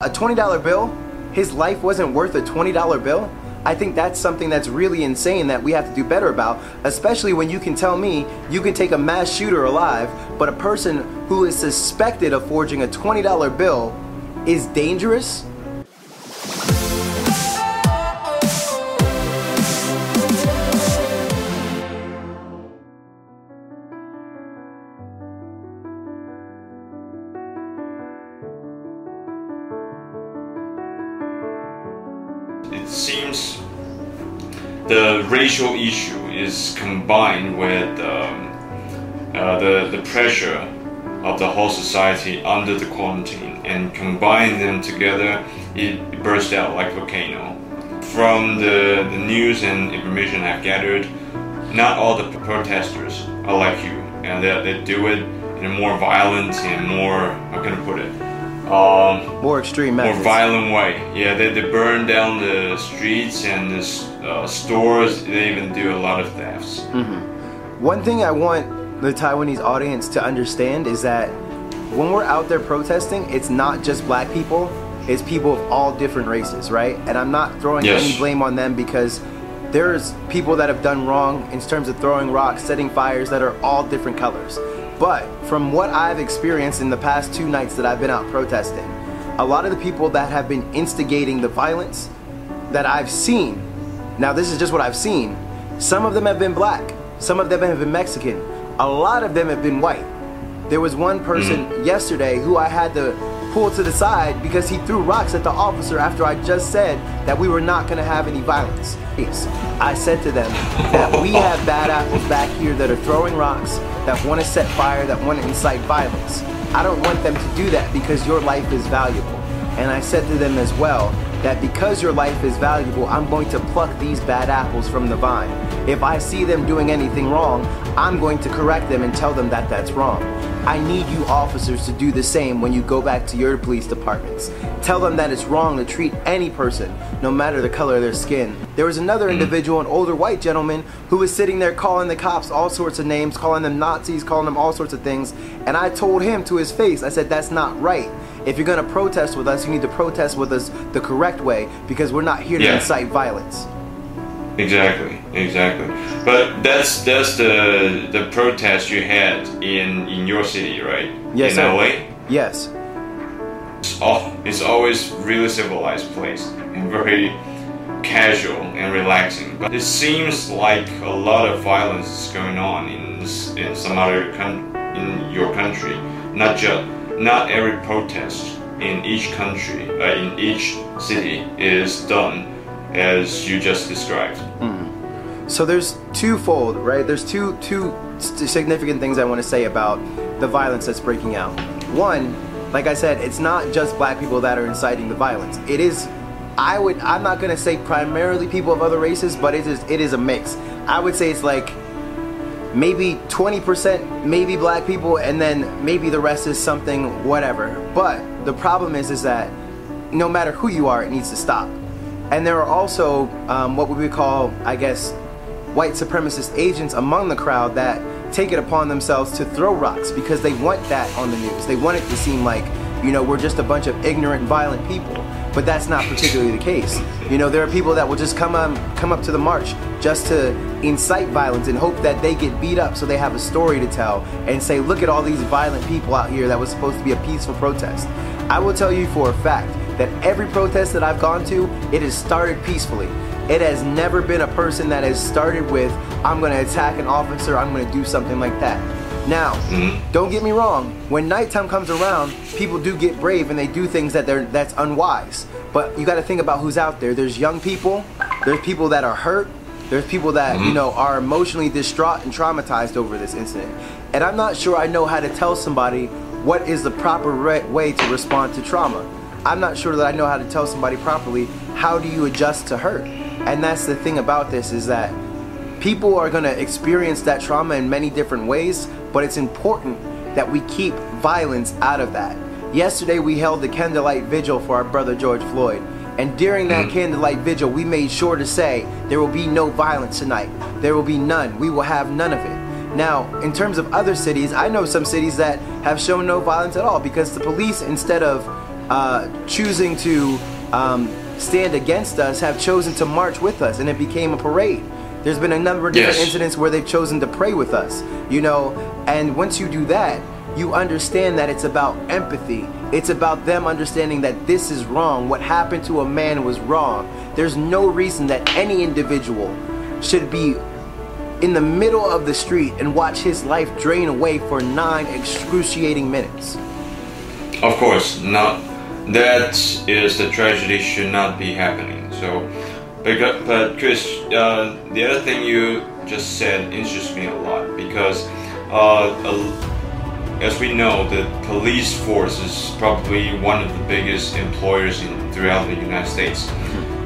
A $20 bill, his life wasn't worth a $20 bill? I think that's something that's really insane that we have to do better about, especially when you can tell me you can take a mass shooter alive, but a person who is suspected of forging a $20 bill is dangerous? It seems the racial issue is combined with um, uh, the, the pressure of the whole society under the quarantine and combine them together it burst out like volcano. From the, the news and information i've gathered not all the protesters are like you and they, they do it in a more violent and more how can i put it um, More extreme methods. more violent way. Yeah, they, they burn down the streets and the uh, stores. They even do a lot of thefts. One thing I want the Taiwanese audience to understand is that when we're out there protesting, it's not just black people, it's people of all different races, right? And I'm not throwing Yes. any blame on them because there's people that have done wrong in terms of throwing rocks, setting fires that are all different colors. But from what I've experienced in the past two nights that I've been out protesting, a lot of the people that have been instigating the violence that I've seen, now this is just what I've seen, some of them have been black, some of them have been Mexican, a lot of them have been white. There was one person mm-hmm. yesterday who I had to pull to the side because he threw rocks at the officer after I just said that we were not going to have any violence. Yes. I said to them that we have bad apples back here that are throwing rocks, that want to set fire, that want to incite violence. I don't want them to do that because your life is valuable. And I said to them as well that because your life is valuable, I'm going to pluck these bad apples from the vine. If I see them doing anything wrong, I'm going to correct them and tell them that that's wrong. I need you officers to do the same when you go back to your police departments. Tell them that it's wrong to treat any person, no matter the color of their skin. There was another mm. individual, an older white gentleman, who was sitting there calling the cops all sorts of names, calling them Nazis, calling them all sorts of things. And I told him to his face, I said, that's not right. If you're gonna protest with us, you need to protest with us the correct way because we're not here to Yeah. incite violence. Exactly, exactly. But that's that's the the protest you had in in your city, right? Yes, in. LA. Yes. It's, all, it's always really civilized place and very casual and relaxing. But it seems like a lot of violence is going on in in some other coun- in your country. Not just not every protest in each country uh, in each city is done as you just described. So there's twofold, right? There's two two significant things I want to say about the violence that's breaking out. One, like I said, it's not just black people that are inciting the violence. It is I would I'm not going to say primarily people of other races, but it is it is a mix. I would say it's like maybe 20% maybe black people and then maybe the rest is something whatever. But the problem is is that no matter who you are, it needs to stop. And there are also um, what we would call, I guess, white supremacist agents among the crowd that take it upon themselves to throw rocks because they want that on the news. They want it to seem like, you know, we're just a bunch of ignorant, violent people. But that's not particularly the case. You know, there are people that will just come um, come up to the march just to incite violence and hope that they get beat up so they have a story to tell and say, look at all these violent people out here that was supposed to be a peaceful protest. I will tell you for a fact that every protest that I've gone to, it has started peacefully. It has never been a person that has started with, I'm gonna attack an officer, I'm gonna do something like that. Now, mm-hmm. don't get me wrong, when nighttime comes around, people do get brave and they do things that they're that's unwise. But you gotta think about who's out there. There's young people, there's people that are hurt, there's people that, you mm-hmm. know, are emotionally distraught and traumatized over this incident. And I'm not sure I know how to tell somebody what is the proper way to respond to trauma. I'm not sure that I know how to tell somebody properly how do you adjust to hurt. And that's the thing about this is that people are going to experience that trauma in many different ways, but it's important that we keep violence out of that. Yesterday we held the candlelight vigil for our brother George Floyd. And during that mm. candlelight vigil, we made sure to say there will be no violence tonight. There will be none. We will have none of it. Now, in terms of other cities, I know some cities that have shown no violence at all because the police, instead of uh, choosing to um, stand against us have chosen to march with us, and it became a parade. There's been a number of different Yes. incidents where they've chosen to pray with us, you know, and once you do that, you understand that it's about empathy. It's about them understanding that this is wrong. What happened to a man was wrong. There's no reason that any individual should be in the middle of the street and watch his life drain away for nine excruciating minutes. Of course, not. That is the tragedy should not be happening. So, because, but Chris, uh, the other thing you just said interests me a lot because, uh, as we know, the police force is probably one of the biggest employers in throughout the United States.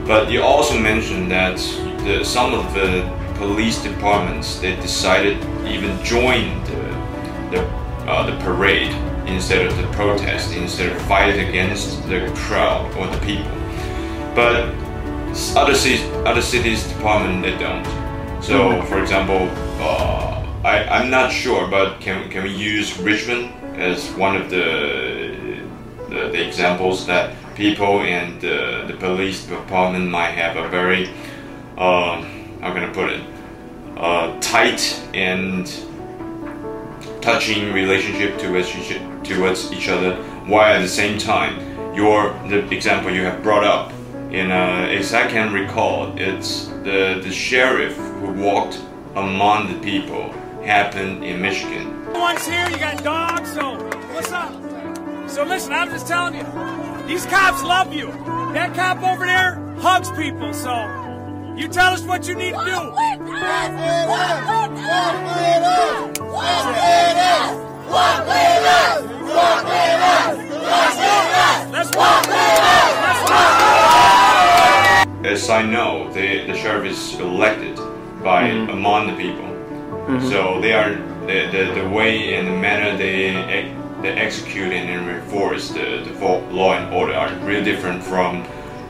But you also mentioned that the, some of the police departments they decided even join the the, uh, the parade instead of the protest, instead of fight against the crowd or the people. But other cities, other cities department they don't. So, for example, uh, I, I'm not sure, but can, can we use Richmond as one of the the, the examples that people and the, the police department might have a very um, how can I put it uh, tight and touching relationship towards each, towards each other while at the same time your the example you have brought up in uh, as I can recall it's the the sheriff who walked among the people happened in Michigan One's here, you got dogs, so what's up? So listen, I'm just telling you, these cops love you. That cop over there hugs people, so you tell us what you need to do. As I know the, the sheriff is elected by mm-hmm. among the people mm-hmm. so they are the, the, the way and the manner they they execute and enforce the, the law and order are really different from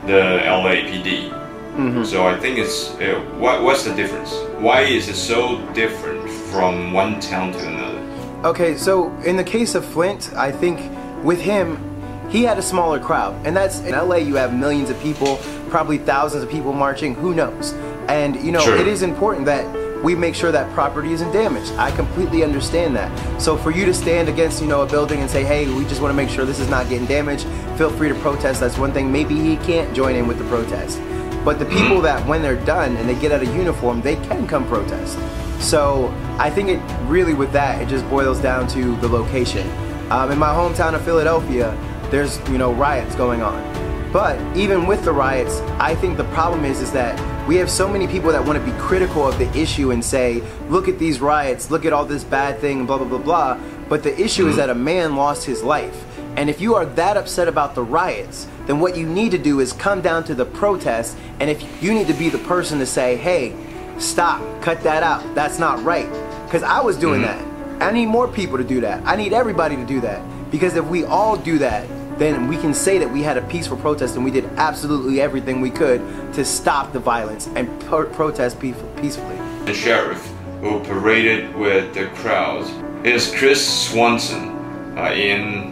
the LAPD. Mm-hmm. So I think it's uh, what what's the difference? Why is it so different from one town to another? Okay, so in the case of Flint, I think with him, he had a smaller crowd. And that's in LA, you have millions of people, probably thousands of people marching, who knows? And, you know, Sure. it is important that we make sure that property isn't damaged. I completely understand that. So for you to stand against, you know, a building and say, hey, we just want to make sure this is not getting damaged, feel free to protest. That's one thing. Maybe he can't join in with the protest. But the people that, when they're done and they get out of uniform, they can come protest. So I think it really, with that, it just boils down to the location. Um, in my hometown of Philadelphia, there's you know riots going on. But even with the riots, I think the problem is is that we have so many people that want to be critical of the issue and say, look at these riots, look at all this bad thing, blah blah blah blah. But the issue is mm-hmm. that a man lost his life. And if you are that upset about the riots, then what you need to do is come down to the protest and if you need to be the person to say, hey, stop, cut that out. That's not right. Because I was doing mm-hmm. that. I need more people to do that. I need everybody to do that. Because if we all do that, then we can say that we had a peaceful protest and we did absolutely everything we could to stop the violence and pro- protest peaceful- peacefully. The sheriff who paraded with the crowd is Chris Swanson uh, in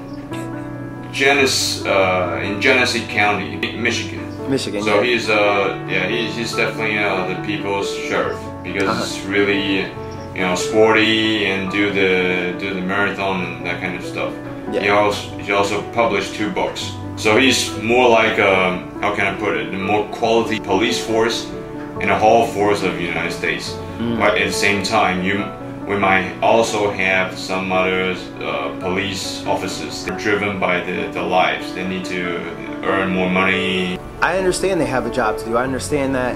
Genes uh, in Genesee County, Michigan. Michigan. So yeah. he's uh yeah he's, he's definitely uh, the people's sheriff because Uh-huh. it's really you know sporty and do the marathon and that kind of stuff. He also he also published two books. So he's more like um, how can I put it? The more quality police force in the whole force of the United States. Mm. But at the same time, you we might also have some other uh, police officers driven by the, the lives. They need to earn more money, I understand they have a job to do. I understand that,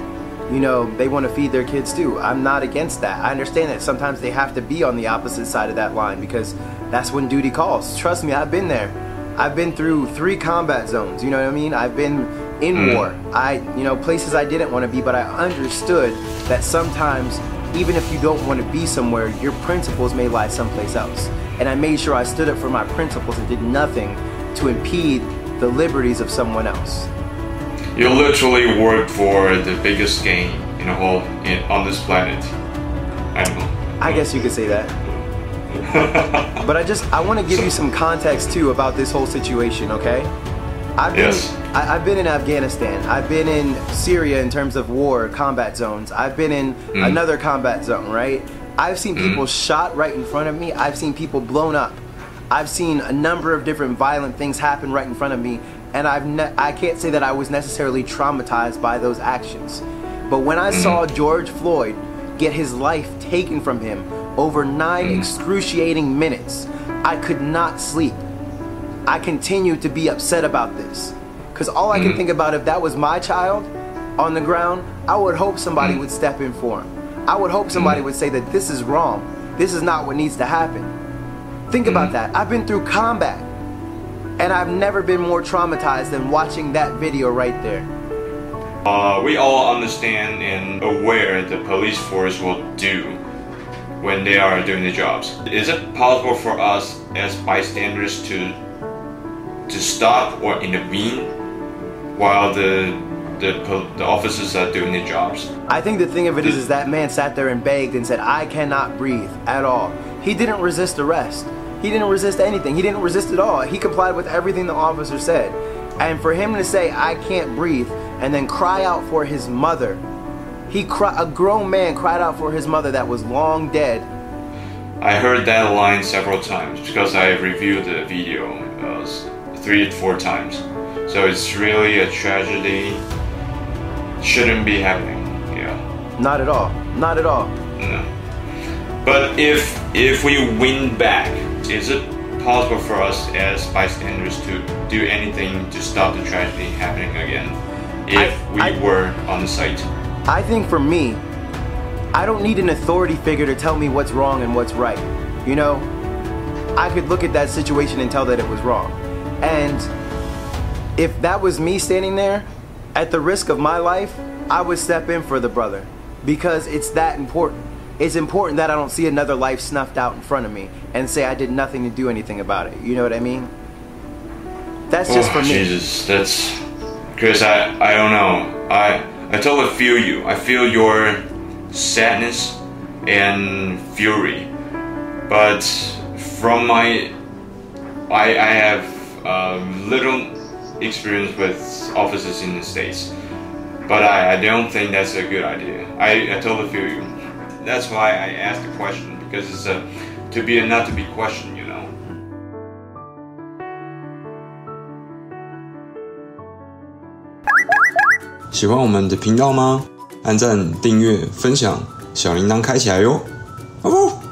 you know, they want to feed their kids too. I'm not against that. I understand that sometimes they have to be on the opposite side of that line because that's when duty calls. Trust me, I've been there. I've been through three combat zones. You know what I mean? I've been in Mm. war. I, you know, places I didn't want to be, but I understood that sometimes, even if you don't want to be somewhere, your principles may lie someplace else. And I made sure I stood up for my principles and did nothing to impede the liberties of someone else. You literally work for the biggest game in a whole in, on this planet. Know. I guess you could say that. but I just I want to give you some context too about this whole situation, okay? I've been, Yes. I, I've been in Afghanistan. I've been in Syria in terms of war combat zones. I've been in mm. another combat zone, right? I've seen mm. people shot right in front of me. I've seen people blown up. I've seen a number of different violent things happen right in front of me, and I've ne- I can't say that I was necessarily traumatized by those actions. But when I saw mm-hmm. George Floyd get his life taken from him over nine mm. excruciating minutes, I could not sleep. I continue to be upset about this. Because all I can mm. think about, if that was my child on the ground, I would hope somebody mm. would step in for him. I would hope somebody would say that this is wrong. This is not what needs to happen. Think about that. I've been through combat. And I've never been more traumatized than watching that video right there. Uh, we all understand and aware the police force will do when they are doing their jobs. Is it possible for us as bystanders to to stop or intervene while the the, the officers are doing their jobs? I think the thing of it is, is that man sat there and begged and said, I cannot breathe at all. He didn't resist arrest. He didn't resist anything. He didn't resist at all. He complied with everything the officer said. And for him to say, I can't breathe, and then cry out for his mother, he cry, a grown man cried out for his mother that was long dead. I heard that line several times because I reviewed the video uh, three to four times. So it's really a tragedy. Shouldn't be happening. Yeah. Not at all. Not at all. No. But if if we win back, is it possible for us as bystanders to do anything to stop the tragedy happening again? If I- we I- were on the site. I think for me, I don't need an authority figure to tell me what's wrong and what's right. You know, I could look at that situation and tell that it was wrong. And if that was me standing there, at the risk of my life, I would step in for the brother because it's that important. It's important that I don't see another life snuffed out in front of me and say I did nothing to do anything about it. You know what I mean? That's just oh, for me. Jesus, that's Chris. I I don't know. I I totally feel you. I feel your sadness and fury, but from my I I have um, little experience with officers in the states, but I, I don't think that's a good idea. I, I totally feel you. That's why I asked the question because it's a to be and not to be question, you know. 喜欢我们的频道吗？按赞、订阅、分享，小铃铛开起来哟！哦。